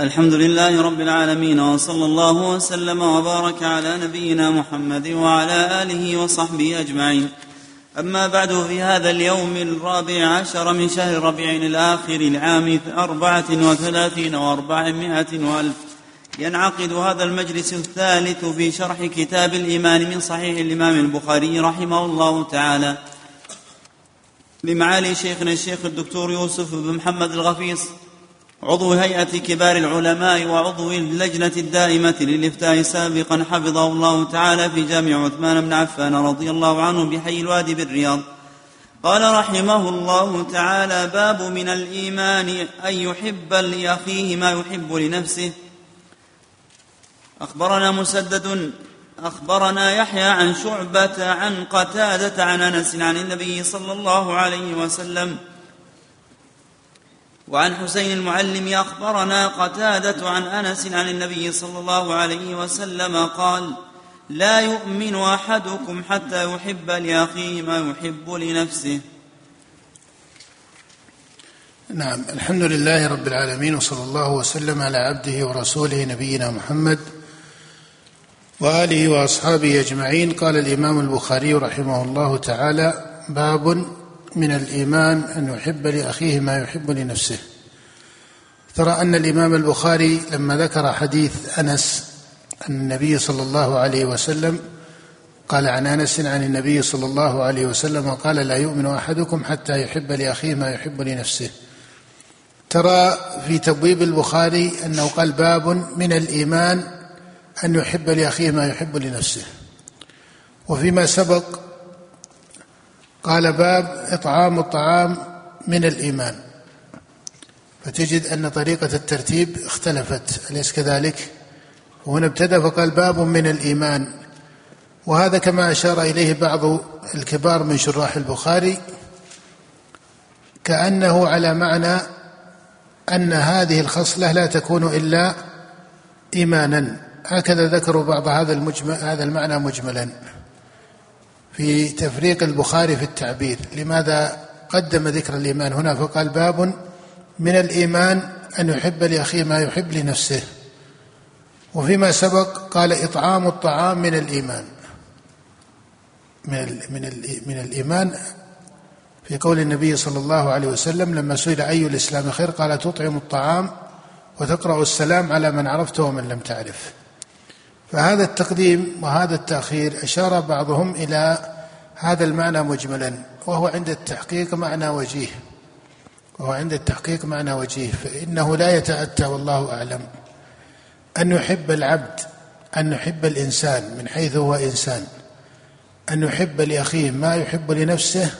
الحمد لله رب العالمين وصلى الله وسلم وبارك على نبينا محمد وعلى آله وصحبه أجمعين. أما بعد في هذا اليوم الرابع عشر من شهر ربيع الآخر لعام أربعة وثلاثين وأربعمائة وألف ينعقد هذا المجلس الثالث في شرح كتاب الإيمان من صحيح الإمام البخاري رحمه الله تعالى. بمعالي شيخنا الشيخ الدكتور يوسف بن محمد الغفيص عضو هيئة كبار العلماء وعضو اللجنة الدائمة للإفتاء سابقا حفظه الله تعالى في جامع عثمان بن عفان رضي الله عنه بحي الوادي بالرياض. قال رحمه الله تعالى باب من الإيمان أن يحب لأخيه ما يحب لنفسه أخبرنا مسدد أخبرنا يحيى عن شعبة عن قتادة عن أنس عن النبي صلى الله عليه وسلم وعن حسين المعلم أخبرنا قتادة عن أنس عن النبي صلى الله عليه وسلم قال لا يؤمن أحدكم حتى يحب لأخيه ما يحب لنفسه. نعم الحمد لله رب العالمين وصلى الله وسلم على عبده ورسوله نبينا محمد وآله وأصحابه أجمعين. قال الإمام البخاري رحمه الله تعالى باب من الإيمان أن يحب لأخيه ما يحب لنفسه. ترى أن الإمام البخاري لما ذكر حديث أنس ان النبي صلى الله عليه وسلم قال عن أنس عن النبي صلى الله عليه وسلم قال لا يؤمن أحدكم حتى يحب لأخيه ما يحب لنفسه. ترى في تبويب البخاري أنه قال باب من الإيمان أن يحب لأخيه ما يحب لنفسه. وفيما سبق قال باب إطعام الطعام من الإيمان. فتجد أن طريقة الترتيب اختلفت أليس كذلك؟ وهنا ابتدأ فقال باب من الإيمان. وهذا كما أشار إليه بعض الكبار من شراح البخاري كأنه على معنى أن هذه الخصلة لا تكون إلا إيمانا. هكذا ذكروا بعض هذا المجمل هذا المعنى مجملا في تفريق البخاري في التعبير. لماذا قدم ذكر الإيمان هنا؟ فقال باب من الإيمان أن يحب لأخيه ما يحب لنفسه. وفيما سبق قال إطعام الطعام من الإيمان. من من من الإيمان في قول النبي صلى الله عليه وسلم لما سئل أي الإسلام خير قال تطعم الطعام وتقرأ السلام على من عرفته ومن لم تعرف. فهذا التقديم وهذا التأخير أشار بعضهم إلى هذا المعنى مجملا وهو عند التحقيق معنى وجيه. وهو عند التحقيق معنى وجيه فإنه لا يتأتى والله أعلم. أن يحب العبد أن يحب الإنسان من حيث هو إنسان. أن يحب لأخيه ما يحب لنفسه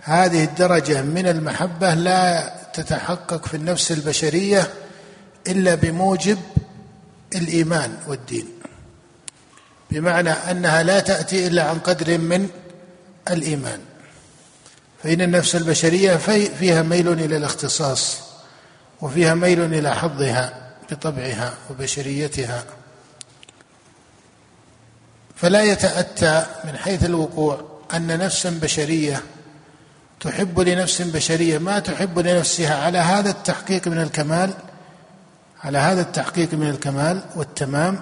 هذه الدرجة من المحبة لا تتحقق في النفس البشرية إلا بموجب الإيمان والدين. بمعنى أنها لا تأتي إلا عن قدر من الإيمان. فإن النفس البشرية فيها ميل إلى الاختصاص وفيها ميل إلى حظها بطبعها وبشريتها. فلا يتأتى من حيث الوقوع أن نفسا بشرية تحب لنفس بشرية ما تحب لنفسها. على هذا التحقيق من الكمال على هذا التحقيق من الكمال والتمام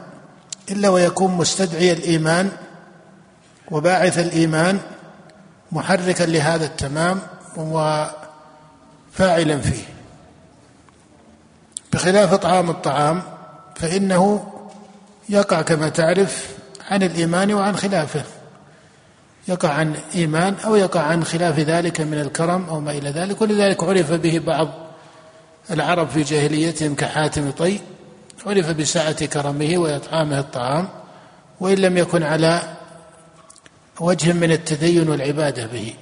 إلا ويكون مستدعي الإيمان وباعث الإيمان محركا لهذا التمام وفاعلا فيه. بخلاف اطعام الطعام فإنه يقع كما تعرف عن الإيمان وعن خلافه. يقع عن إيمان أو يقع عن خلاف ذلك من الكرم أو ما إلى ذلك ولذلك عرف به بعض العرب في جاهليتهم كحاتم طي. عرف بسعة كرمه وإطعامه الطعام وإن لم يكن على وجه من التدين والعبادة به.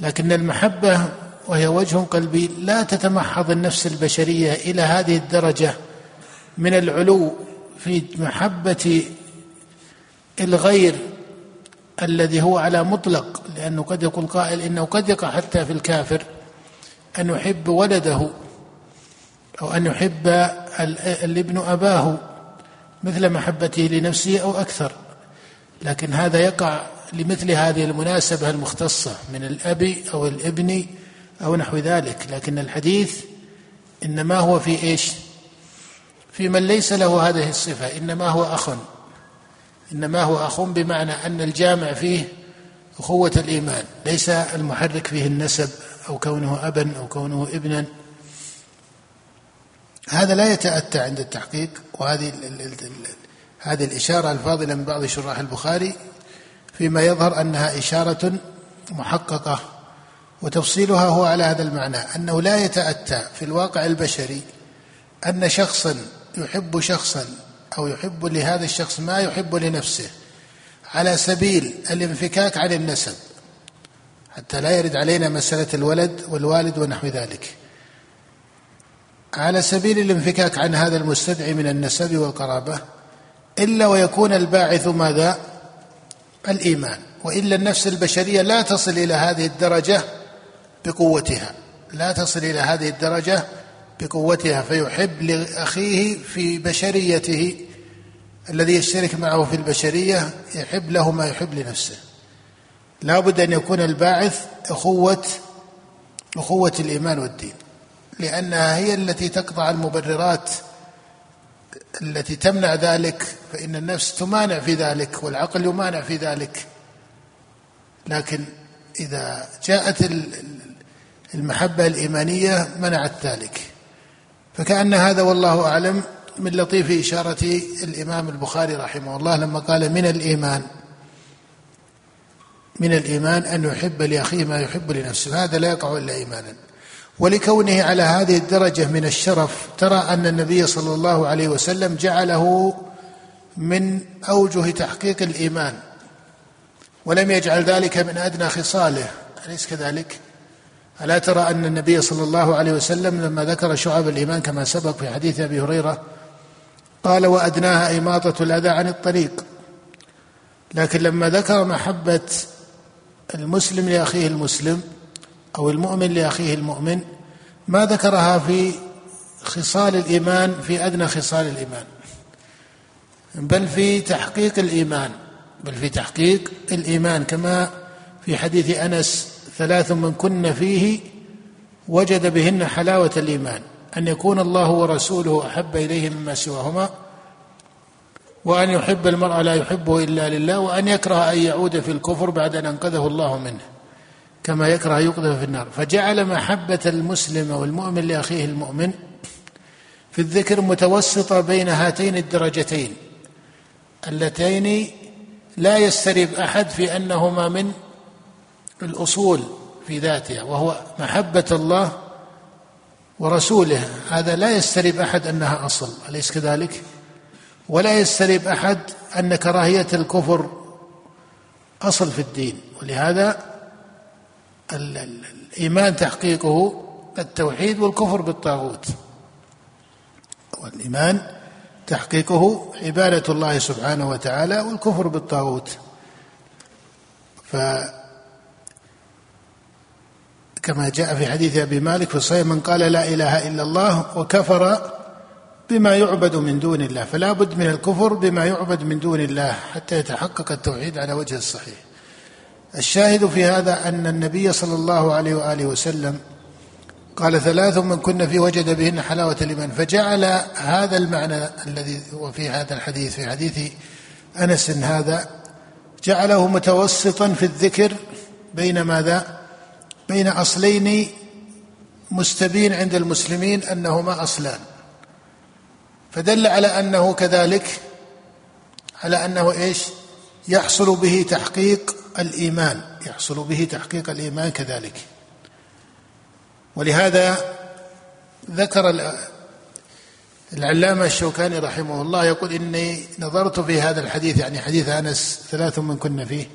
لكن المحبة وهي وجه قلبي لا تتمحض النفس البشرية إلى هذه الدرجة من العلو في محبة الغير الذي هو على مطلق لأنه قد يقول قائل إنه قد يقع حتى في الكافر أن يحب ولده أو أن يحب الابن أباه مثل محبته لنفسه أو أكثر. لكن هذا يقع لمثل هذه المناسبة المختصة من الأب أو الابن أو نحو ذلك لكن الحديث إنما هو في إيش؟ في من ليس له هذه الصفة إنما هو أخ. إنما هو أخ بمعنى أن الجامع فيه أخوة الإيمان ليس المحرك فيه النسب أو كونه أبا أو كونه ابنا. هذا لا يتأتى عند التحقيق وهذه هذه الإشارة الفاضلة من بعض شراح البخاري فيما يظهر أنها إشارة محققة وتفصيلها هو على هذا المعنى أنه لا يتأتى في الواقع البشري أن شخصا يحب شخصا أو يحب لهذا الشخص ما يحب لنفسه على سبيل الانفكاك عن النسب حتى لا يرد علينا مسألة الولد والوالد ونحو ذلك. على سبيل الانفكاك عن هذا المستدعي من النسب والقرابة إلا ويكون الباعث ماذا؟ الإيمان. وإلا النفس البشرية لا تصل إلى هذه الدرجة بقوتها. لا تصل إلى هذه الدرجة بقوتها فيحب لأخيه في بشريته الذي يشترك معه في البشرية يحب له ما يحب لنفسه. لا بد أن يكون الباعث أخوة أخوة الإيمان والدين. لأنها هي التي تقطع المبررات التي تمنع ذلك فإن النفس تمانع في ذلك والعقل يمانع في ذلك. لكن إذا جاءت المحبة الإيمانية منعت ذلك. فكأن هذا والله أعلم من لطيف إشارة الإمام البخاري رحمه الله لما قال من الإيمان من الإيمان أن يحب لأخيه ما يحب لنفسه. هذا لا يقع إلا إيمانا. ولكونه على هذه الدرجة من الشرف ترى أن النبي صلى الله عليه وسلم جعله من أوجه تحقيق الإيمان ولم يجعل ذلك من أدنى خصاله أليس كذلك؟ ألا ترى أن النبي صلى الله عليه وسلم لما ذكر شعب الإيمان كما سبق في حديث أبي هريرة قال وأدناها إماطة الأذى عن الطريق لكن لما ذكر محبة المسلم لأخيه المسلم أو المؤمن لأخيه المؤمن ما ذكرها في خصال الإيمان في أدنى خصال الإيمان. بل في تحقيق الإيمان بل في تحقيق الإيمان. كما في حديث أنس ثلاث من كن فيه وجد بهن حلاوة الإيمان أن يكون الله ورسوله أحب إليه مما سواهما وأن يحب المرء لا يحبه إلا لله وأن يكره أن يعود في الكفر بعد أن أنقذه الله منه. كما يكره يقذف في النار. فجعل محبة المسلم والمؤمن لأخيه المؤمن في الذكر متوسطة بين هاتين الدرجتين. اللتين لا يسترب أحد في أنهما من الأصول في ذاتها وهو محبة الله ورسوله. هذا لا يسترب أحد أنها أصل أليس كذلك؟ ولا يسترب أحد أن كراهية الكفر أصل في الدين. ولهذا الإيمان تحقيقه التوحيد والكفر بالطاغوت. والإيمان تحقيقه عبادة الله سبحانه وتعالى والكفر بالطاغوت. ف كما جاء في حديث أبي مالك في الصحيح من قال لا إله إلا الله وكفر بما يعبد من دون الله. فلا بد من الكفر بما يعبد من دون الله حتى يتحقق التوحيد على وجه الصحيح. الشاهد في هذا أن النبي صلى الله عليه وآله وسلم قال ثلاث من كن في وجد بهن حلاوة الإيمان فجعل هذا المعنى الذي هو في هذا الحديث في حديث أنس هذا جعله متوسطا في الذكر بين ماذا؟ بين أصلين مستبين عند المسلمين أنهما أصلان فدل على أنه كذلك على أنه إيش؟ يحصل به تحقيق الإيمان يحصل به تحقيق الإيمان كذلك. ولهذا ذكر العلامة الشوكاني رحمه الله يقول إني نظرت في هذا الحديث يعني حديث أنس ثلاث من كنا فيه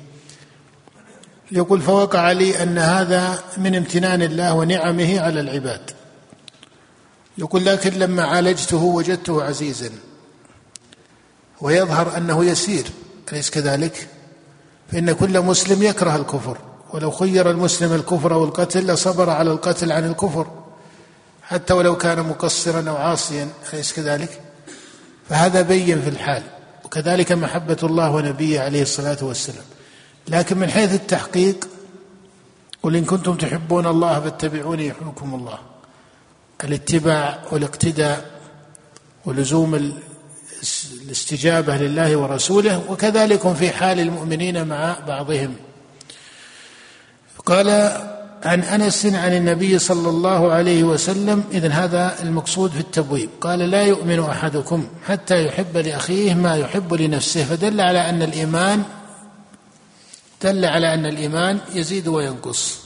يقول فوقع لي أن هذا من امتنان الله ونعمه على العباد. يقول لكن لما عالجته وجدته عزيزا. ويظهر أنه يسير أليس كذلك؟ فإن كل مسلم يكره الكفر ولو خير المسلم الكفر أو القتل لصبر على القتل عن الكفر. حتى ولو كان مقصرا أو عاصيا أليس كذلك؟ فهذا بين في الحال وكذلك محبة الله ونبيه عليه الصلاة والسلام. لكن من حيث التحقيق قل إن كنتم تحبون الله فاتبعوني يحبكم الله. الاتباع والاقتداء ولزوم الاستجابة لله ورسوله وكذلك في حال المؤمنين مع بعضهم. قال عن أنس عن النبي صلى الله عليه وسلم إذن هذا المقصود في التبويب. قال لا يؤمن أحدكم حتى يحب لأخيه ما يحب لنفسه. فدل على أن الإيمان دل على أن الإيمان يزيد وينقص.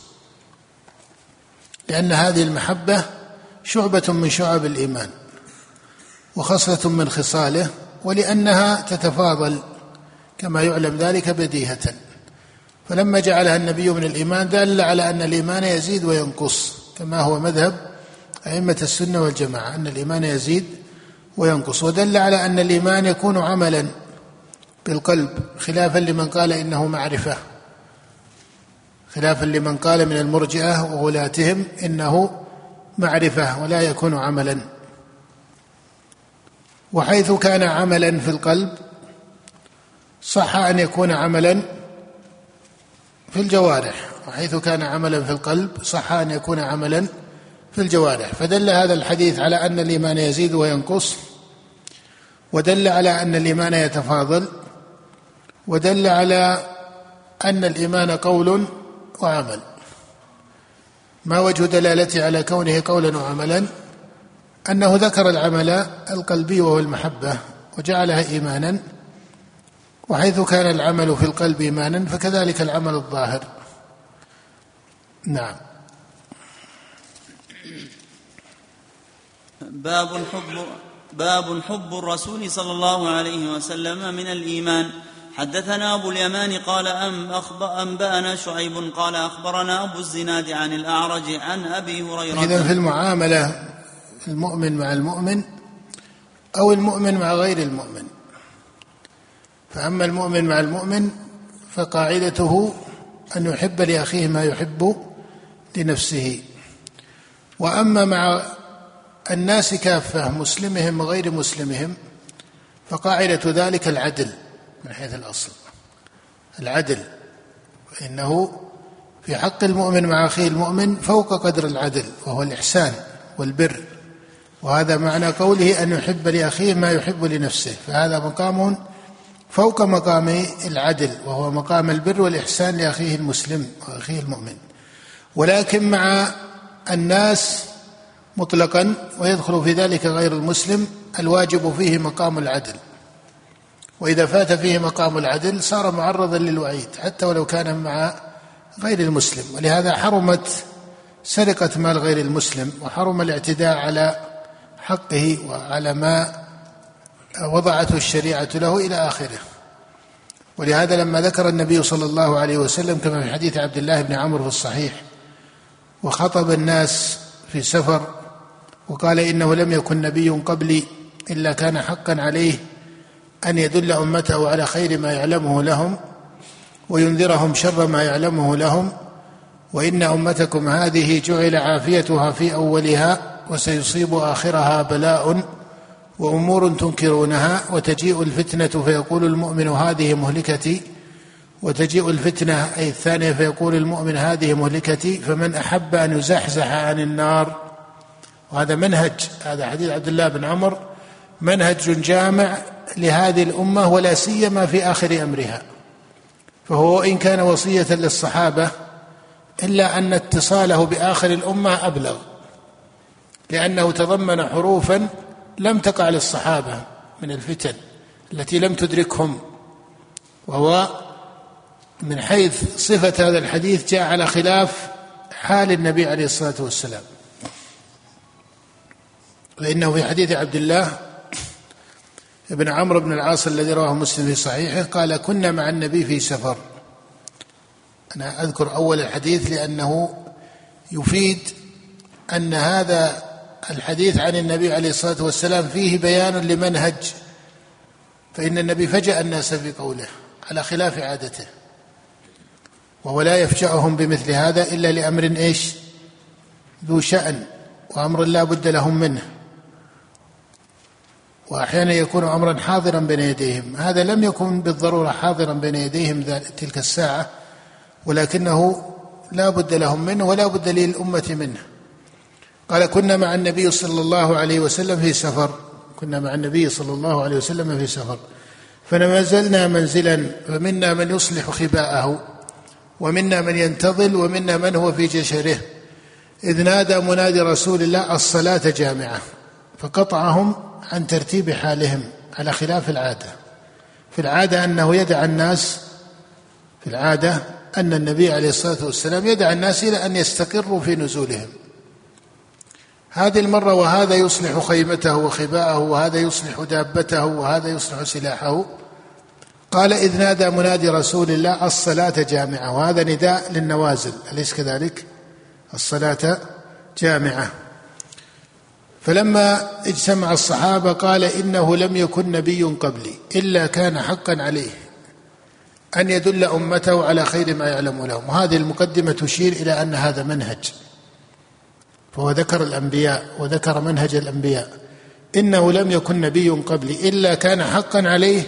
لأن هذه المحبة شعبة من شعب الإيمان. وخصلة من خصاله ولأنها تتفاضل كما يعلم ذلك بديهة. فلما جعلها النبي من الإيمان دل على أن الإيمان يزيد وينقص كما هو مذهب أئمة السنة والجماعة أن الإيمان يزيد وينقص. ودل على أن الإيمان يكون عملا بالقلب خلافا لمن قال إنه معرفة. خلافا لمن قال من المرجئة وغلاتهم إنه معرفة ولا يكون عملا. وحيث كان عملا في القلب صح أن يكون عملا في الجوارح. وحيث كان عملا في القلب صح أن يكون عملا في الجوارح. فدل هذا الحديث على أن الإيمان يزيد وينقص ودل على أن الإيمان يتفاضل ودل على أن الإيمان قول وعمل. ما وجه دلالته على كونه قولا وعملا؟ أنه ذكر العمل القلبي وهو المحبة وجعلها إيمانا وحيث كان العمل في القلب إيمانا فكذلك العمل الظاهر. نعم. باب الحب باب حب الرسول صلى الله عليه وسلم من الإيمان. حدثنا أبو اليمان قال أم أنبأنا شعيب قال أخبرنا أبو الزناد عن الأعرج عن أبي هريرة. اذا في المعاملة المؤمن مع المؤمن أو المؤمن مع غير المؤمن. فأما المؤمن مع المؤمن فقاعدته أن يحب لأخيه ما يحب لنفسه. وأما مع الناس كافة مسلمهم وغير مسلمهم فقاعدة ذلك العدل من حيث الأصل. العدل فإنه في حق المؤمن مع أخيه المؤمن فوق قدر العدل وهو الإحسان والبر. وهذا معنى قوله أن يحب لأخيه ما يحب لنفسه فهذا مقام فوق مقام العدل وهو مقام البر والإحسان لأخيه المسلم وأخيه المؤمن. ولكن مع الناس مطلقا ويدخل في ذلك غير المسلم الواجب فيه مقام العدل. وإذا فات فيه مقام العدل صار معرضا للوعيد حتى ولو كان مع غير المسلم. ولهذا حرمت سرقة مال غير المسلم وحرم الاعتداء على حقه وعلى ما وضعته الشريعة له إلى آخره. ولهذا لما ذكر النبي صلى الله عليه وسلم كما في حديث عبد الله بن عمرو في الصحيح وخطب الناس في سفر وقال إنه لم يكن نبي قبلي إلا كان حقا عليه أن يدل أمته على خير ما يعلمه لهم وينذرهم شر ما يعلمه لهم وإن أمتكم هذه جعل عافيتها في أولها وسيصيب آخرها بلاء وأمور تنكرونها وتجيء الفتنة فيقول المؤمن هذه مهلكتي وتجيء الفتنة أي الثانية فيقول المؤمن هذه مهلكتي فمن أحب أن يزحزح عن النار وهذا منهج هذا حديث عبد الله بن عمر منهج جامع لهذه الأمة ولا سيما في آخر أمرها فهو إن كان وصية للصحابة إلا أن اتصاله بآخر الأمة أبلغ. لأنه تضمن حروفا لم تقع للصحابة من الفتن التي لم تدركهم وهو من حيث صفة هذا الحديث جاء على خلاف حال النبي عليه الصلاة والسلام. فانه في حديث عبد الله ابن عمرو بن العاص الذي رواه مسلم في صحيحه قال كنا مع النبي في سفر. أنا أذكر أول الحديث لأنه يفيد أن هذا الحديث عن النبي عليه الصلاة والسلام فيه بيان لمنهج فإن النبي فجأ الناس في قوله على خلاف عادته وهو لا يفجأهم بمثل هذا إلا لأمر إيش؟ ذو شأن وأمر لا بد لهم منه وأحيانا يكون امرا حاضرا بين يديهم هذا لم يكن بالضرورة حاضرا بين يديهم تلك الساعة ولكنه لا بد لهم منه ولا بد للأمة منه قال كنا مع النبي صلى الله عليه وسلم في سفر. كنا مع النبي صلى الله عليه وسلم في سفر. فنزلنا منزلا فمنا من يصلح خباءه ومنا من ينتظل ومنا من هو في جشره. إذ نادى منادي رسول الله الصلاة جامعة. فقطعهم عن ترتيب حالهم على خلاف العادة. في العادة أنه يدع الناس في العادة أن النبي عليه الصلاة والسلام يدع الناس إلى أن يستقروا في نزولهم. هذه المرة وهذا يصلح خيمته وخباءه وهذا يصلح دابته وهذا يصلح سلاحه. قال إذ نادى منادي رسول الله الصلاة جامعة. وهذا نداء للنوازل. أليس كذلك؟ الصلاة جامعة. فلما اجتمع الصحابة قال إنه لم يكن نبي قبلي إلا كان حقا عليه أن يدل أمته على خير ما يعلم لهم. وهذه المقدمة تشير إلى أن هذا منهج. فهو ذكر الأنبياء وذكر منهج الأنبياء. إنه لم يكن نبي قبلي إلا كان حقا عليه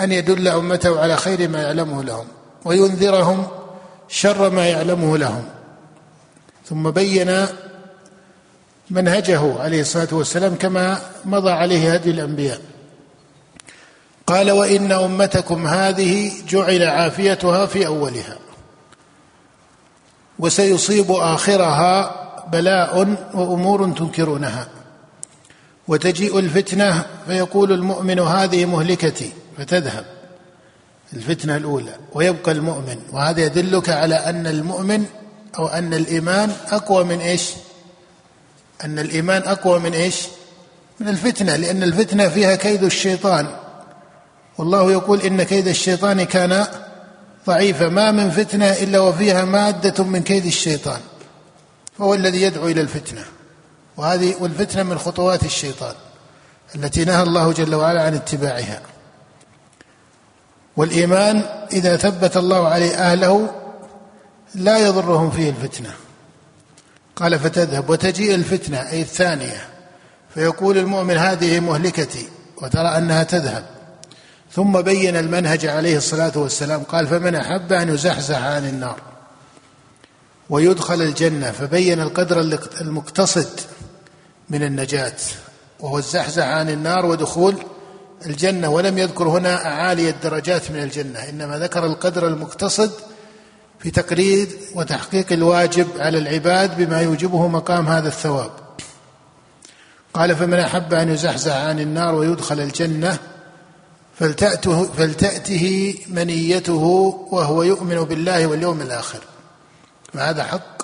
أن يدل أمته على خير ما يعلمه لهم وينذرهم شر ما يعلمه لهم. ثم بين منهجه عليه الصلاة والسلام كما مضى عليه هدي الأنبياء. قال وإن أمتكم هذه جعل عافيتها في أولها وسيصيب آخرها بلاء وأمور تنكرونها. وتجيء الفتنة فيقول المؤمن هذه مهلكتي فتذهب. الفتنة الأولى ويبقى المؤمن. وهذا يدلك على أن المؤمن أو أن الإيمان أقوى من إيش؟ أن الإيمان أقوى من إيش؟ من الفتنة لأن الفتنة فيها كيد الشيطان. والله يقول إن كيد الشيطان كان ضعيفا. ما من فتنة إلا وفيها مادة من كيد الشيطان. فهو الذي يدعو إلى الفتنة. وهذه والفتنة من خطوات الشيطان التي نهى الله جل وعلا عن اتباعها. والإيمان إذا ثبت الله عليه أهله لا يضرهم فيه الفتنة. قال فتذهب وتجيء الفتنة أي الثانية. فيقول المؤمن هذه مهلكتي وترى أنها تذهب. ثم بين المنهج عليه الصلاة والسلام قال فمن أحب أن يزحزح عن النار. ويدخل الجنة فبين القدر المقتصد من النجاة وهو الزحزح عن النار ودخول الجنة. ولم يذكر هنا أعالي الدرجات من الجنة إنما ذكر القدر المقتصد في تقرير وتحقيق الواجب على العباد بما يوجبه مقام هذا الثواب. قال فمن أحب أن يزحزح عن النار ويدخل الجنة فلتأته, فلتأته منيته وهو يؤمن بالله واليوم الآخر. فهذا حق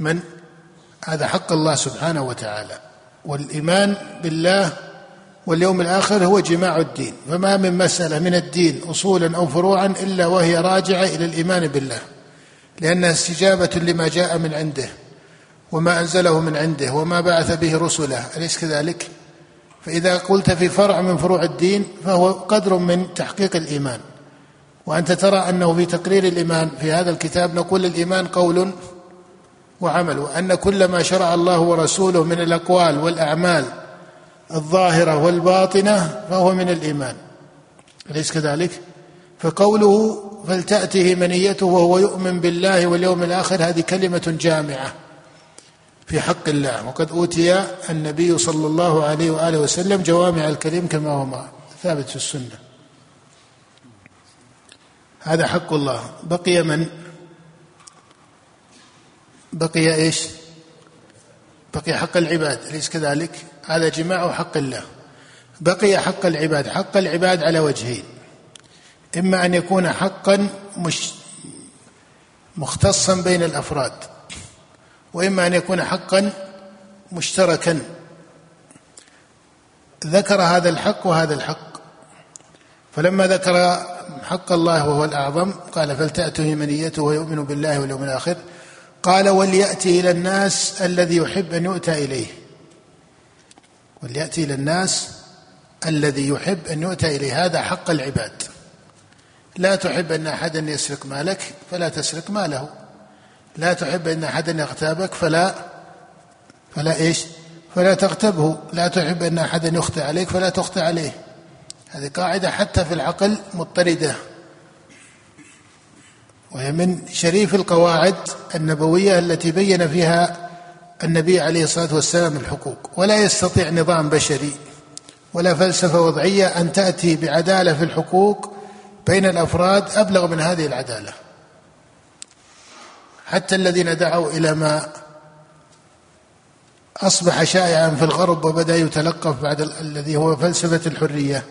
من؟ هذا حق الله سبحانه وتعالى. والإيمان بالله واليوم الآخر هو جماع الدين. فما من مسألة من الدين أصولا أو فروعا إلا وهي راجعة إلى الإيمان بالله. لأنها استجابة لما جاء من عنده وما أنزله من عنده وما بعث به رسله. أليس كذلك؟ فإذا قلت في فرع من فروع الدين فهو قدر من تحقيق الإيمان. وأنت ترى أنه في تقرير الإيمان في هذا الكتاب نقول الإيمان قول وعمل وأن كل ما شرع الله ورسوله من الأقوال والأعمال الظاهرة والباطنة فهو من الإيمان. أليس كذلك؟ فقوله فلتأته منيته وهو يؤمن بالله واليوم الآخر هذه كلمة جامعة في حق الله. وقد أوتي النبي صلى الله عليه وآله وسلم جوامع الكريم كما هو ثابت في السنة. هذا حق الله. بقي من؟ بقي إيش؟ بقي حق العباد أليس كذلك؟ هذا جماع حق الله. بقي حق العباد حق العباد على وجهين. إما أن يكون حقا مش مختصا بين الأفراد وإما أن يكون حقا مشتركا. ذكر هذا الحق وهذا الحق. فلما ذكر حق الله وهو الأعظم. قال فلتأته منيته ويؤمن بالله واليوم الآخر. قال وليأتي إلى الناس الذي يحب أن يؤتى إليه. وليأتي إلى الناس الذي يحب أن يؤتى إليه. هذا حق العباد. لا تحب أن أحدا يسرق مالك فلا تسرق ماله. لا تحب أن أحدا يغتابك فلا فلا إيش؟ فلا تغتبه لا تحب أن أحدا يخطئ عليك فلا تخطئ عليه. هذه قاعدة حتى في العقل مضطردة. وهي من شريف القواعد النبوية التي بين فيها النبي عليه الصلاة والسلام الحقوق. ولا يستطيع نظام بشري ولا فلسفة وضعية أن تأتي بعدالة في الحقوق بين الأفراد أبلغ من هذه العدالة. حتى الذين دعوا إلى ما أصبح شائعا في الغرب وبدأ يتلقف بعد الذي هو فلسفة الحرية.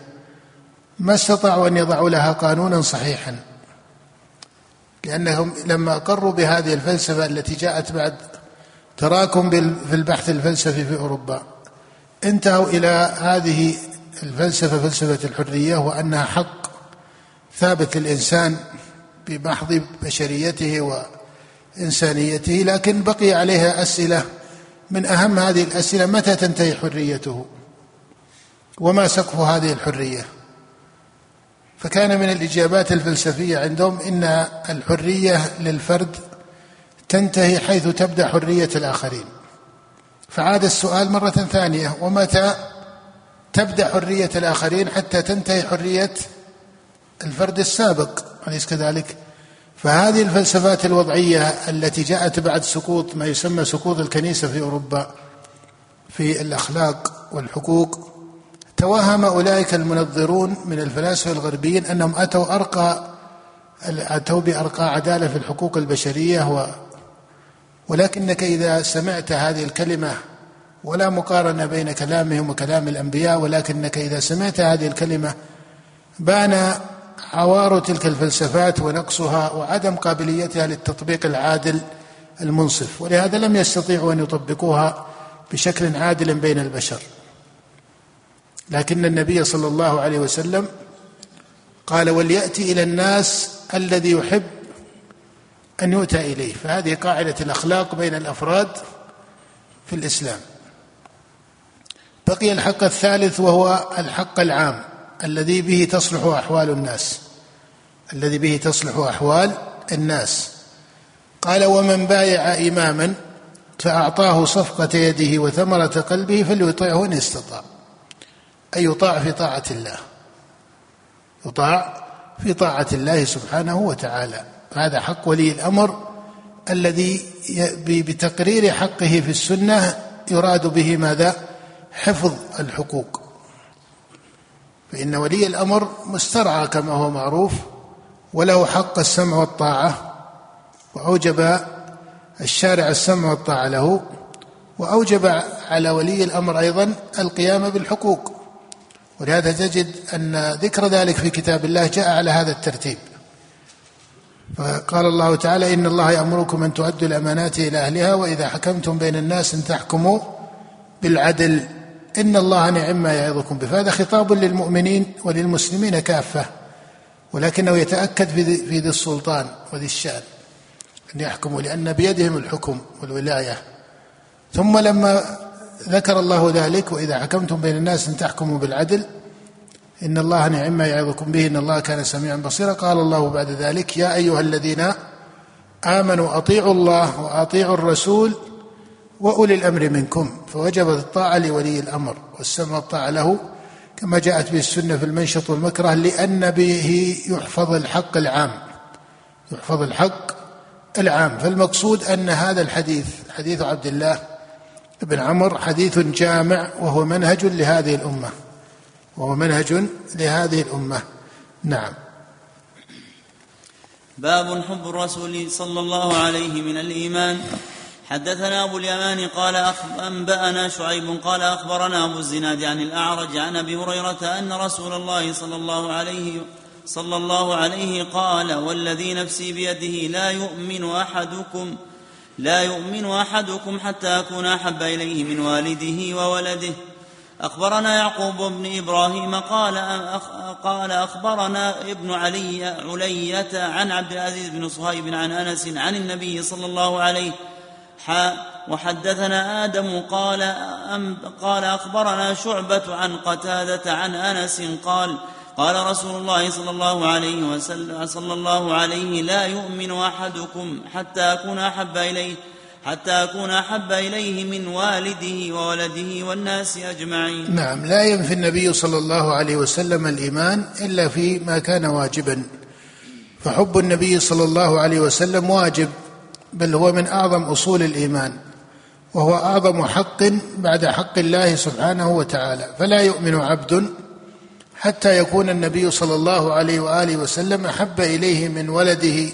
ما استطاعوا أن يضعوا لها قانونا صحيحا لأنهم لما أقروا بهذه الفلسفة التي جاءت بعد تراكم في البحث الفلسفي في أوروبا انتهوا إلى هذه الفلسفة فلسفة الحرية وأنها حق ثابت للإنسان بمحض بشريته وإنسانيته لكن بقي عليها أسئلة. من أهم هذه الأسئلة متى تنتهي حريته؟ وما سقف هذه الحرية؟ فكان من الإجابات الفلسفية عندهم إن الحرية للفرد تنتهي حيث تبدأ حرية الآخرين فعاد السؤال مرة ثانية ومتى تبدأ حرية الآخرين حتى تنتهي حرية الفرد السابق أليس كذلك؟ فهذه الفلسفات الوضعية التي جاءت بعد سقوط ما يسمى سقوط الكنيسة في أوروبا في الأخلاق والحقوق توهم أولئك المنظرون من الفلاسفة الغربيين أنهم أتوا أرقى أتوا بأرقى عدالة في الحقوق البشرية و ولكنك إذا سمعت هذه الكلمة ولا مقارنة بين كلامهم وكلام الأنبياء ولكنك إذا سمعت هذه الكلمة بان عوار تلك الفلسفات ونقصها وعدم قابليتها للتطبيق العادل المنصف. ولهذا لم يستطيعوا أن يطبقوها بشكل عادل بين البشر. لكن النبي صلى الله عليه وسلم قال وليأتي إلى الناس الذي يحب أن يؤتى إليه. فهذه قاعدة الأخلاق بين الأفراد في الإسلام. بقي الحق الثالث وهو الحق العام الذي به تصلح أحوال الناس. الذي به تصلح أحوال الناس. قال ومن بايع اماما فأعطاه صفقة يده وثمرة قلبه فليطيعه إن استطاع. أي يطاع في طاعة الله. يطاع في طاعة الله سبحانه وتعالى. هذا حق ولي الأمر الذي بتقرير حقه في السنة يراد به ماذا؟ حفظ الحقوق. فإن ولي الأمر مسترعى كما هو معروف وله حق السمع والطاعة وأوجب الشارع السمع والطاعة له وأوجب على ولي الأمر أيضا القيام بالحقوق. ولهذا تجد أن ذكر ذلك في كتاب الله جاء على هذا الترتيب. فقال الله تعالى إن الله يأمركم أن تؤدوا الأمانات إلى أهلها وإذا حكمتم بين الناس أن تحكموا بالعدل. إن الله نعم ما يعظكم به. فهذا خطاب للمؤمنين وللمسلمين كافة ولكنه يتأكد في ذي السلطان وذي الشأن أن يحكموا لأن بيدهم الحكم والولاية. ثم لما ذكر الله ذلك وإذا حكمتم بين الناس أن تحكموا بالعدل إن الله نعم ما يعظكم به إن الله كان سميعا بصيرا. قال الله بعد ذلك يا أيها الذين آمنوا أطيعوا الله وأطيعوا الرسول وأولي الأمر منكم. فوجبت الطاعة لولي الأمر والسمع والطاعه له كما جاءت به السنة في المنشط والمكره لأن به يحفظ الحق العام يحفظ الحق العام. فالمقصود أن هذا الحديث حديث عبد الله بن عمر حديث جامع وهو منهج لهذه الأمة. وهو منهج لهذه الأمة. نعم. باب حب الرسول صلى الله عليه من الإيمان. حدثنا أبو اليمان قال أنبأنا شعيب قال أخبرنا أبو الزناد عن الأعرج عن أبي هريرة أن رسول الله صلى الله عليه صلى الله عليه قال والذي نفسي بيده لا يؤمن أحدكم. لا يؤمن أحدكم حتى أكون أحب إليه من والده وولده. أخبرنا يعقوب بن إبراهيم قال قال أخبرنا ابن علي علية عن عبد العزيز بن صهيب عن أنس عن النبي صلى الله عليه وحدثنا آدم قال قال أخبرنا شعبة عن قتادة عن أنس قال قال رسول الله صلى الله عليه وسلم صلى الله عليه لا يؤمن أحدكم حتى أكون أحب إليه حتى أكون أحب إليه من والده وولده والناس أجمعين. نعم لا ينفي النبي صلى الله عليه وسلم الإيمان إلا فيما كان واجبا. فحب النبي صلى الله عليه وسلم واجب بل هو من أعظم أصول الإيمان وهو أعظم حق بعد حق الله سبحانه وتعالى. فلا يؤمن عبد حتى يكون النبي صلى الله عليه وآله وسلم أحب إليه من ولده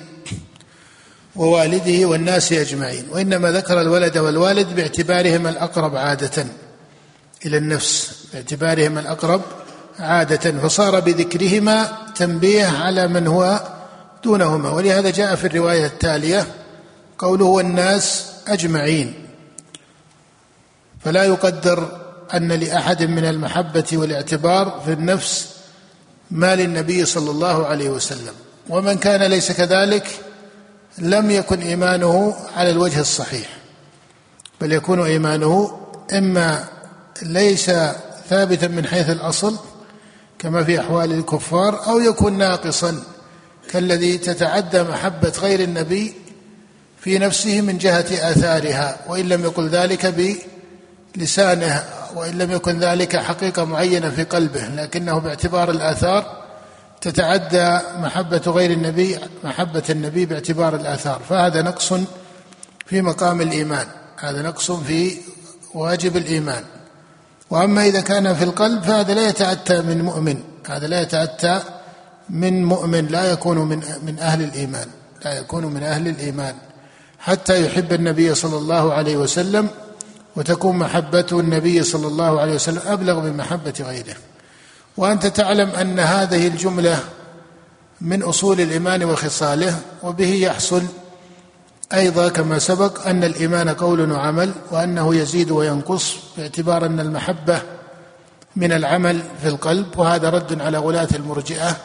ووالده والناس أجمعين. وإنما ذكر الولد والوالد باعتبارهما الأقرب عادة إلى النفس باعتبارهما الأقرب عادة. فصار بذكرهما تنبيه على من هو دونهما. ولهذا جاء في الرواية التالية قوله والناس أجمعين. فلا يقدر أن لأحد من المحبة والاعتبار في النفس ما للنبي صلى الله عليه وسلم ومن كان ليس كذلك لم يكن إيمانه على الوجه الصحيح بل يكون إيمانه إما ليس ثابتا من حيث الأصل كما في أحوال الكفار أو يكون ناقصا كالذي تتعدى محبة غير النبي في نفسه من جهة آثارها وإن لم يقل ذلك بلسانه وإن لم يكن ذلك حقيقة معينة في قلبه لكنه باعتبار الآثار تتعدى محبة غير النبي محبة النبي باعتبار الآثار. فهذا نقص في مقام الإيمان هذا نقص في واجب الإيمان. وأما إذا كان في القلب فهذا لا يتاتى من مؤمن هذا لا يتاتى من مؤمن لا يكون من من أهل الإيمان لا يكون من أهل الإيمان. حتى يحب النبي صلى الله عليه وسلم وتكون محبة النبي صلى الله عليه وسلم أبلغ من محبة غيره وأنت تعلم أن هذه الجملة من أصول الإيمان وخصاله وبه يحصل أيضا كما سبق أن الإيمان قول وعمل وأنه يزيد وينقص باعتبار أن المحبة من العمل في القلب وهذا رد على غلاة المرجئة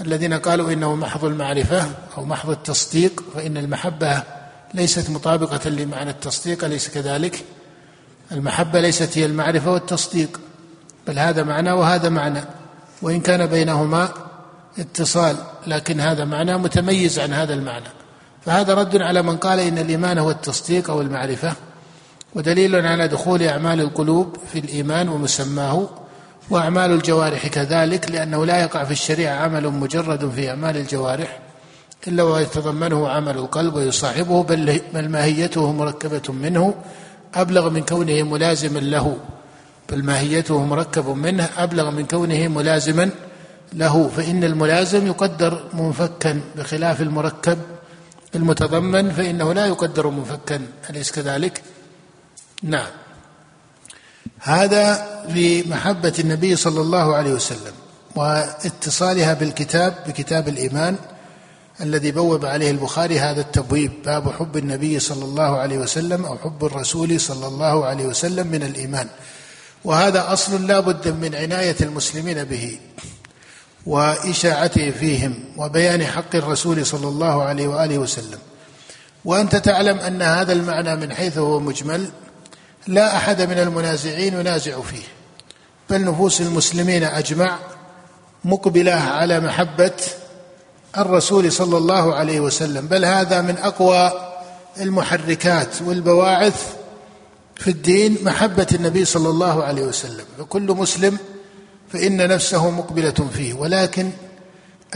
الذين قالوا إنه محض المعرفة أو محض التصديق فإن المحبة ليست مطابقة لمعنى التصديق أليس كذلك؟ المحبة ليست هي المعرفة والتصديق بل هذا معنى وهذا معنى وإن كان بينهما اتصال لكن هذا معنى متميز عن هذا المعنى. فهذا رد على من قال إن الإيمان هو التصديق أو المعرفة ودليل على دخول أعمال القلوب في الإيمان ومسماه وأعمال الجوارح كذلك لأنه لا يقع في الشريعة عمل مجرد في أعمال الجوارح إلا ويتضمنه عمل القلب ويصاحبه بل ماهيته مركبة منه أبلغ من كونه ملازما له بل ماهيته مركب منه أبلغ من كونه ملازما له. فإن الملازم يقدر منفكا بخلاف المركب المتضمن فإنه لا يقدر منفكا أليس كذلك؟ نعم. هذا في محبة النبي صلى الله عليه وسلم واتصالها بالكتاب بكتاب الإيمان. الذي بوب عليه البخاري هذا التبويب باب حب النبي صلى الله عليه وسلم أو حب الرسول صلى الله عليه وسلم من الإيمان. وهذا أصل لا بد من عناية المسلمين به وإشاعته فيهم وبيان حق الرسول صلى الله عليه وآله وسلم. وأنت تعلم أن هذا المعنى من حيث هو مجمل لا أحد من المنازعين ينازع فيه بل نفوس المسلمين أجمع مقبلة على محبة الرسول صلى الله عليه وسلم بل هذا من أقوى المحركات والبواعث في الدين محبة النبي صلى الله عليه وسلم. فكل مسلم فإن نفسه مقبلة فيه ولكن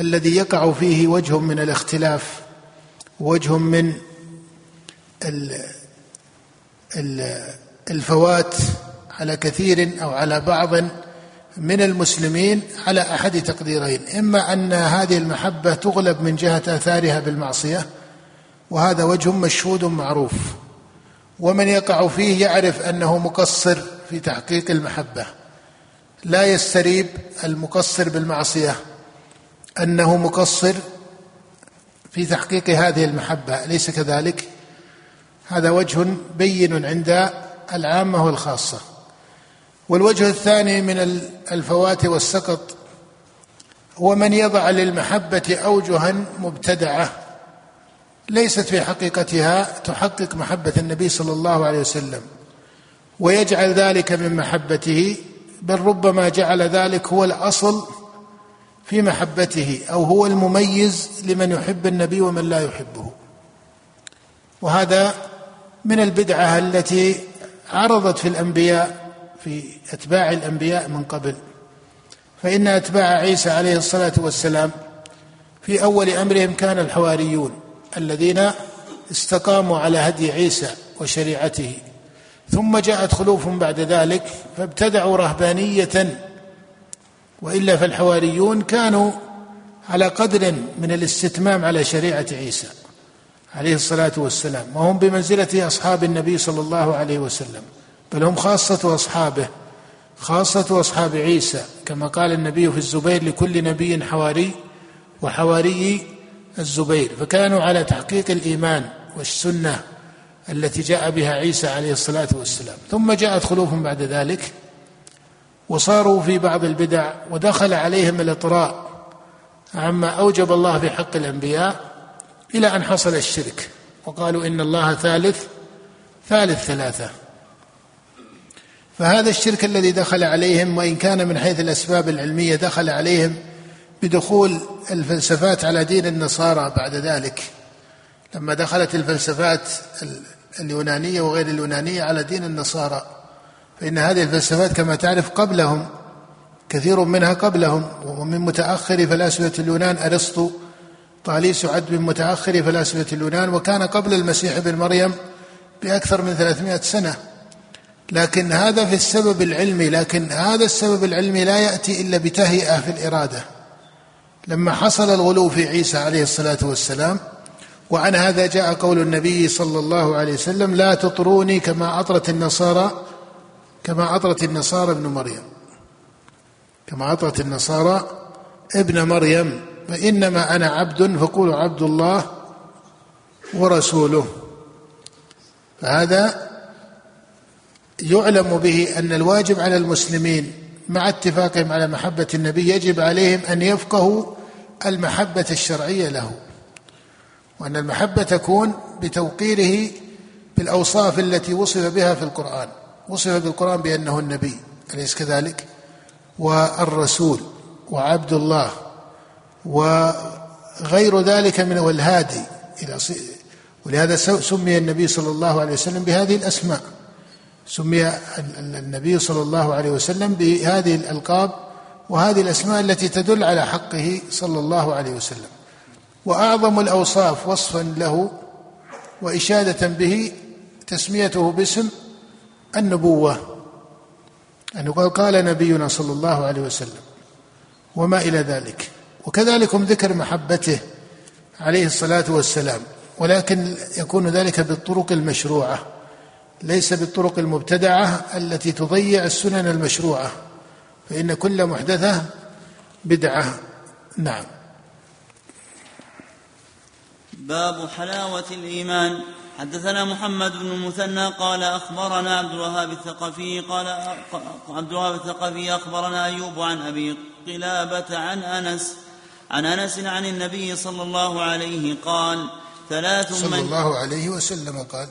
الذي يقع فيه وجه من الاختلاف وجه من الفوات على كثير أو على بعض من المسلمين على أحد تقديرين إما أن هذه المحبة تغلب من جهة آثارها بالمعصية وهذا وجه مشهود معروف ومن يقع فيه يعرف أنه مقصر في تحقيق المحبة. لا يستريب المقصر بالمعصية أنه مقصر في تحقيق هذه المحبة أليس كذلك؟ هذا وجه بين عند العامة والخاصة. والوجه الثاني من الفوات والسقط هو من يضع للمحبة أوجها مبتدعة ليست في حقيقتها تحقق محبة النبي صلى الله عليه وسلم ويجعل ذلك من محبته بل ربما جعل ذلك هو الأصل في محبته أو هو المميز لمن يحب النبي ومن لا يحبه. وهذا من البدعة التي عرضت في الأنبياء في أتباع الأنبياء من قبل. فإن أتباع عيسى عليه الصلاة والسلام في أول أمرهم كان الحواريون الذين استقاموا على هدي عيسى وشريعته. ثم جاءت خلوف بعد ذلك فابتدعوا رهبانية. وإلا فالحواريون كانوا على قدر من الاستتمام على شريعة عيسى عليه الصلاة والسلام وهم بمنزلة أصحاب النبي صلى الله عليه وسلم. بل هم خاصة أصحابه خاصة أصحاب عيسى كما قال النبي في الزبير لكل نبي حواري وحواري الزبير. فكانوا على تحقيق الإيمان والسنة التي جاء بها عيسى عليه الصلاة والسلام. ثم جاءت خلوف بعد ذلك وصاروا في بعض البدع ودخل عليهم الإطراء عما أوجب الله في حق الأنبياء إلى أن حصل الشرك. وقالوا إن الله ثالث ثالث ثلاثة. فهذا الشرك الذي دخل عليهم وإن كان من حيث الأسباب العلمية دخل عليهم بدخول الفلسفات على دين النصارى بعد ذلك. لما دخلت الفلسفات اليونانية وغير اليونانية على دين النصارى فإن هذه الفلسفات كما تعرف قبلهم كثير منها قبلهم ومن متأخر فلاسفة اليونان أرسطو طاليس يعد من متأخر فلاسفة اليونان وكان قبل المسيح ابن مريم بأكثر من 300 سنة. لكن هذا في السبب العلمي لكن هذا السبب العلمي لا يأتي إلا بتهيئة في الإرادة. لما حصل الغلو في عيسى عليه الصلاة والسلام وعن هذا جاء قول النبي صلى الله عليه وسلم لا تطروني كما أطرت النصارى كما أطرت النصارى ابن مريم. كما أطرت النصارى ابن مريم فإنما أنا عبد فقولوا عبد الله ورسوله. فهذا يعلم به أن الواجب على المسلمين مع اتفاقهم على محبة النبي يجب عليهم أن يفقهوا المحبة الشرعية له وأن المحبة تكون بتوقيره بالأوصاف التي وصف بها في القرآن وصف بالقرآن بأنه النبي أليس كذلك؟ والرسول وعبد الله وغير ذلك من والهادي إلى ولهذا سمي النبي صلى الله عليه وسلم بهذه الأسماء. سمي النبي صلى الله عليه وسلم بهذه الألقاب وهذه الأسماء التي تدل على حقه صلى الله عليه وسلم. وأعظم الأوصاف وصفا له وإشادة به تسميته باسم النبوة. أنه قال قال نبينا صلى الله عليه وسلم وما إلى ذلك. وكذلك ذكر محبته عليه الصلاة والسلام ولكن يكون ذلك بالطرق المشروعة. ليس بالطرق المبتدعة التي تضيع السنن المشروعة فإن كل محدثة بدعة. نعم. باب حلاوة الإيمان. حدثنا محمد بن المثنى قال أخبرنا عبد الوهاب الثقفي قال عبد الوهاب الثقفي أخبرنا أيوب عن أبي قلابة عن أنس عن أنس عن النبي صلى الله عليه قال ثلاث صلى الله عليه وسلم قال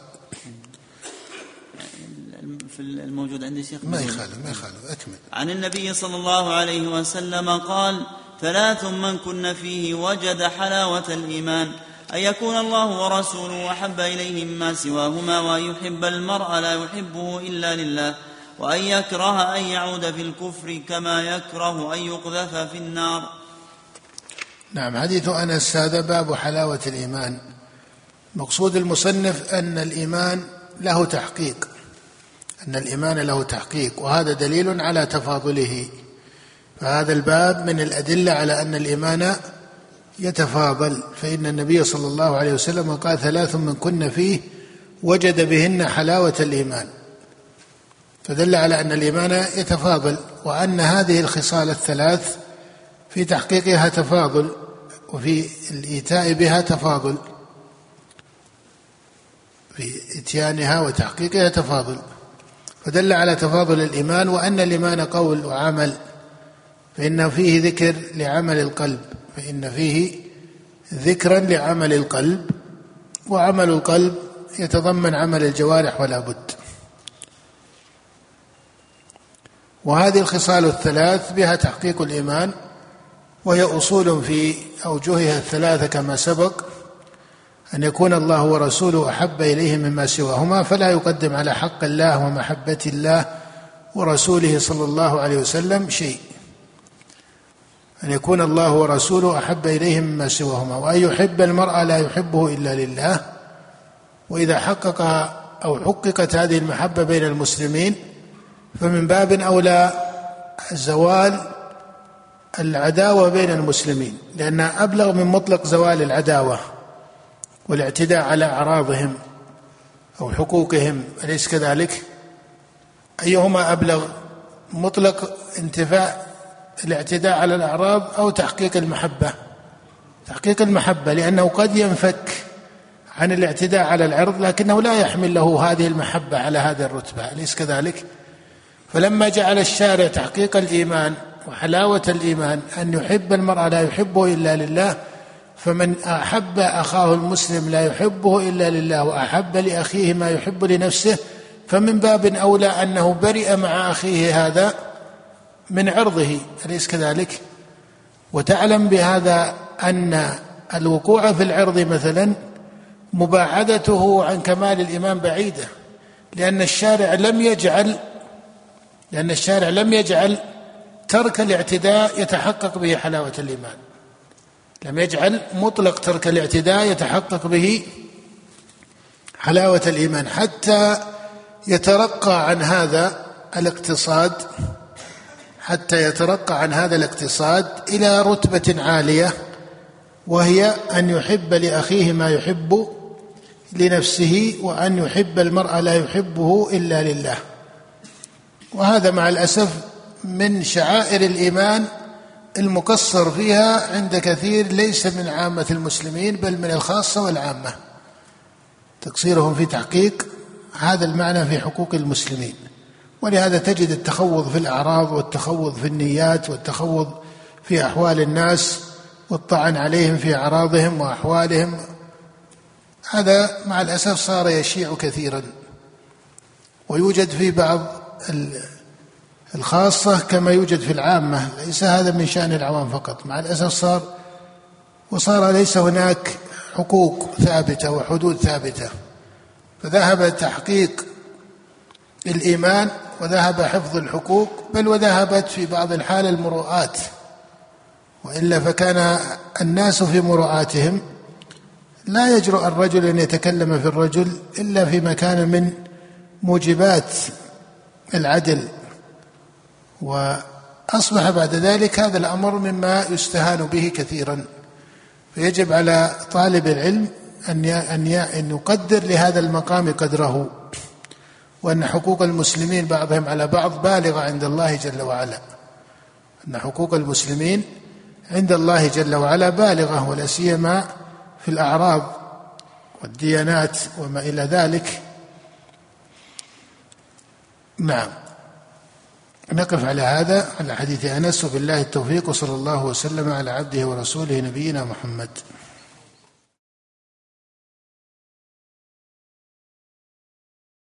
في الموجود عندي شيخ ما يخالف ما يخالف. أكمل. عن النبي صلى الله عليه وسلم قال ثلاث من كن فيه وجد حلاوة الإيمان أن يكون الله ورسوله أحب إليه مما سواهما وأن يحب المرء لا يحبه إلا لله وأن يكره أن يعود في الكفر كما يكره أن يقذف في النار. نعم حديث أنس هذا باب حلاوة الإيمان. مقصود المصنف أن الإيمان له تحقيق. أن الإيمان له تحقيق وهذا دليل على تفاضله. فهذا الباب من الأدلة على أن الإيمان يتفاضل. فإن النبي صلى الله عليه وسلم قال ثلاث من كن فيه وجد بهن حلاوة الإيمان. فدل على أن الإيمان يتفاضل وأن هذه الخصال الثلاث في تحقيقها تفاضل وفي الإيتاء بها تفاضل في إتيانها وتحقيقها تفاضل. فدل على تفاضل الإيمان وأن الإيمان قول وعمل فإن فيه ذكر لعمل القلب فإن فيه ذكرا لعمل القلب وعمل القلب يتضمن عمل الجوارح ولا بد. وهذه الخصال الثلاث بها تحقيق الإيمان وهي أصول في أوجهها الثلاثة كما سبق أن يكون الله ورسوله أحب إليه مما سواهما فلا يقدم على حق الله ومحبة الله ورسوله صلى الله عليه وسلم شيء. أن يكون الله ورسوله أحب إليه مما سواهما وأن يحب المرء لا يحبه إلا لله. وإذا حقق أو حققت هذه المحبة بين المسلمين فمن باب أولى زوال العداوة بين المسلمين لأنها أبلغ من مطلق زوال العداوة. والاعتداء على أعراضهم أو حقوقهم أليس كذلك؟ أيهما أبلغ مطلق انتفاء الاعتداء على الأعراض أو تحقيق المحبة تحقيق المحبة لأنه قد ينفك عن الاعتداء على العرض لكنه لا يحمل له هذه المحبة على هذه الرتبة أليس كذلك؟ فلما جعل الشارع تحقيق الإيمان وحلاوة الإيمان أن يحب المرأة لا يحبه إلا لله فمن أحب أخاه المسلم لا يحبه إلا لله وأحب لأخيه ما يحب لنفسه فمن باب أولى أنه برئ مع أخيه هذا من عرضه أليس كذلك؟ وتعلم بهذا أن الوقوع في العرض مثلا مباعدته عن كمال الإيمان بعيدة لأن الشارع لم يجعل لأن الشارع لم يجعل ترك الاعتداء يتحقق به حلاوة الإيمان لم يجعل مطلق ترك الاعتداء يتحقق به حلاوة الإيمان حتى يترقى عن هذا الاقتصاد حتى يترقى عن هذا الاقتصاد إلى رتبة عالية وهي أن يحب لأخيه ما يحب لنفسه وأن يحب المرء لا يحبه إلا لله. وهذا مع الأسف من شعائر الإيمان المقصر فيها عند كثير ليس من عامة المسلمين بل من الخاصة والعامة. تقصيرهم في تحقيق هذا المعنى في حقوق المسلمين. ولهذا تجد التخوض في الأعراض والتخوض في النيات والتخوض في أحوال الناس والطعن عليهم في أعراضهم وأحوالهم. هذا مع الأسف صار يشيع كثيرا. ويوجد في بعض الخاصة كما يوجد في العامة ليس هذا من شأن العوام فقط. مع الأسف صار وصار ليس هناك حقوق ثابتة وحدود ثابتة. فذهب تحقيق الإيمان وذهب حفظ الحقوق بل وذهبت في بعض الحال المروءات. وإلا فكان الناس في مروءاتهم. لا يجرؤ الرجل أن يتكلم في الرجل إلا في مكان من موجبات العدل. وأصبح بعد ذلك هذا الأمر مما يستهان به كثيرا. فيجب على طالب العلم أن أن أن يقدر لهذا المقام قدره وأن حقوق المسلمين بعضهم على بعض بالغة عند الله جل وعلا. أن حقوق المسلمين عند الله جل وعلا بالغة ولا سيما في الأعراض والديانات وما إلى ذلك. نعم. نقف على هذا على حديث أنس وبالله التوفيق وصلى الله وسلم على عبده ورسوله نبينا محمد.